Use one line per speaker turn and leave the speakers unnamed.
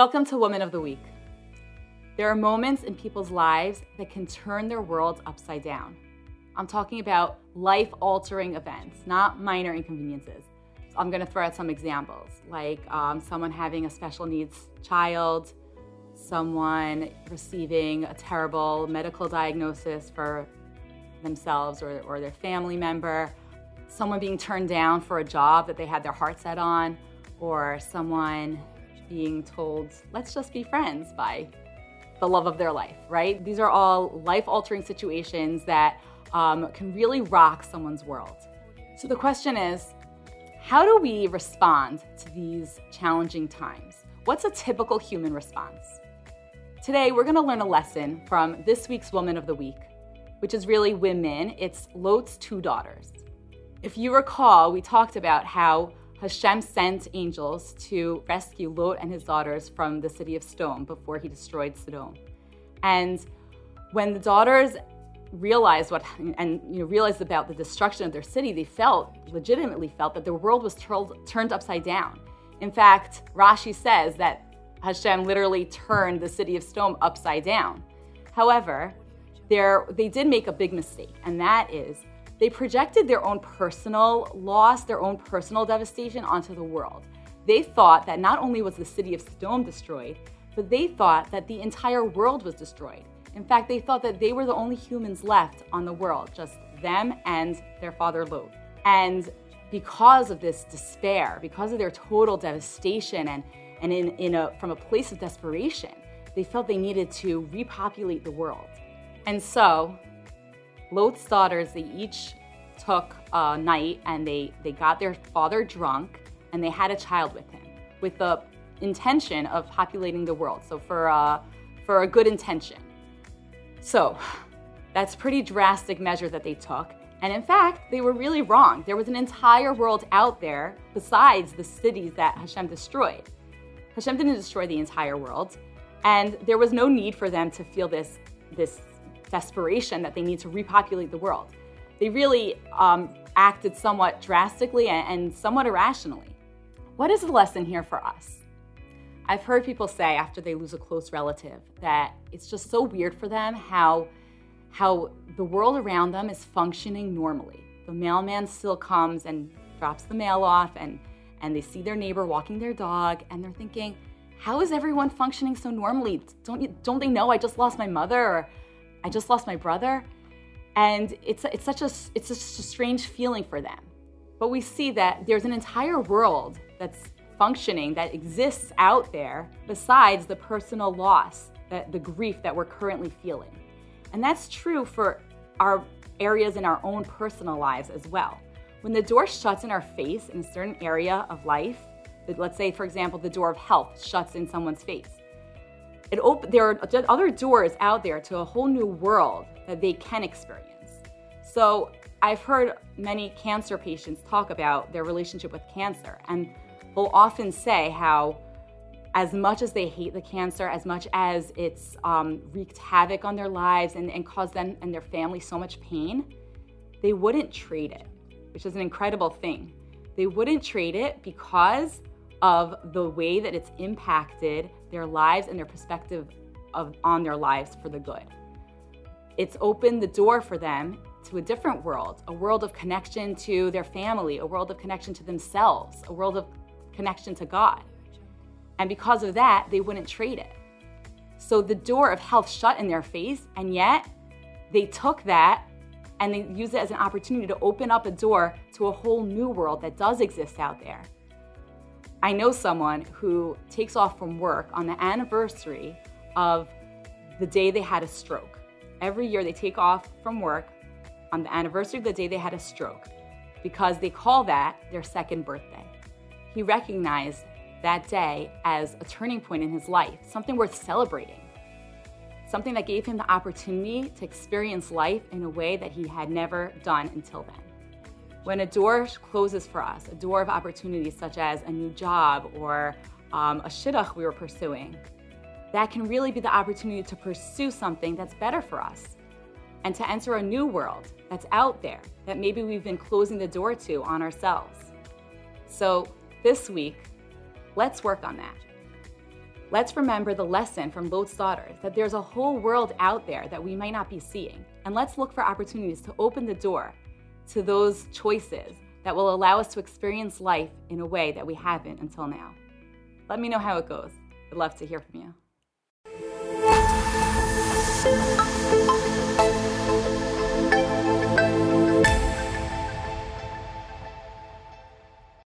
Welcome to Woman of the Week. There are moments in people's lives that can turn their world upside down. I'm talking about life altering events, not minor inconveniences. So I'm going to throw out some examples, like um, someone having a special needs child, someone receiving a terrible medical diagnosis for themselves or, or their family member, someone being turned down for a job that they had their heart set on, or someone being told, let's just be friends by the love of their life, right? These are all life altering situations that um, can really rock someone's world. So the question is how do we respond to these challenging times? What's a typical human response? Today, we're gonna learn a lesson from this week's Woman of the Week, which is really women. It's Lot's two daughters. If you recall, we talked about how Hashem sent angels to rescue Lot and his daughters from the city of Sodom before he destroyed Sodom. And when the daughters realized what and you know realized about the destruction of their city, they felt legitimately felt that their world was turned upside down. In fact, Rashi says that Hashem literally turned the city of Sodom upside down. However, there, they did make a big mistake, and that is they projected their own personal loss, their own personal devastation onto the world. They thought that not only was the city of Sodom destroyed, but they thought that the entire world was destroyed. In fact, they thought that they were the only humans left on the world, just them and their father Lot. And because of this despair, because of their total devastation and and in, in a, from a place of desperation, they felt they needed to repopulate the world. And so, Lot's daughters, they each took a night and they, they got their father drunk and they had a child with him with the intention of populating the world. So, for, uh, for a good intention. So, that's pretty drastic measure that they took. And in fact, they were really wrong. There was an entire world out there besides the cities that Hashem destroyed. Hashem didn't destroy the entire world, and there was no need for them to feel this, this desperation that they need to repopulate the world. They really um, acted somewhat drastically and, and somewhat irrationally. What is the lesson here for us? I've heard people say after they lose a close relative that it's just so weird for them how, how the world around them is functioning normally. The mailman still comes and drops the mail off, and and they see their neighbor walking their dog and they're thinking, how is everyone functioning so normally? Don't, you, don't they know I just lost my mother or I just lost my brother? And it's, it's, such a, it's just a strange feeling for them. But we see that there's an entire world that's functioning, that exists out there, besides the personal loss, that, the grief that we're currently feeling. And that's true for our areas in our own personal lives as well. When the door shuts in our face in a certain area of life, let's say, for example, the door of health shuts in someone's face, it op- there are other doors out there to a whole new world that they can experience. So I've heard many cancer patients talk about their relationship with cancer, and they'll often say how, as much as they hate the cancer, as much as it's um, wreaked havoc on their lives and, and caused them and their family so much pain, they wouldn't trade it which is an incredible thing. They wouldn't trade it because of the way that it's impacted their lives and their perspective of, on their lives for the good. It's opened the door for them to a different world, a world of connection to their family, a world of connection to themselves, a world of connection to God. And because of that, they wouldn't trade it. So the door of health shut in their face, and yet they took that and they use it as an opportunity to open up a door to a whole new world that does exist out there. I know someone who takes off from work on the anniversary of the day they had a stroke. Every year they take off from work on the anniversary of the day they had a stroke because they call that their second birthday. He recognized that day as a turning point in his life, something worth celebrating something that gave him the opportunity to experience life in a way that he had never done until then. When a door closes for us, a door of opportunity such as a new job or um, a shidduch we were pursuing, that can really be the opportunity to pursue something that's better for us and to enter a new world that's out there that maybe we've been closing the door to on ourselves. So this week, let's work on that. Let's remember the lesson from Lot's daughters that there's a whole world out there that we might not be seeing. And let's look for opportunities to open the door to those choices that will allow us to experience life in a way that we haven't until now. Let me know how it goes. I'd love to hear from you.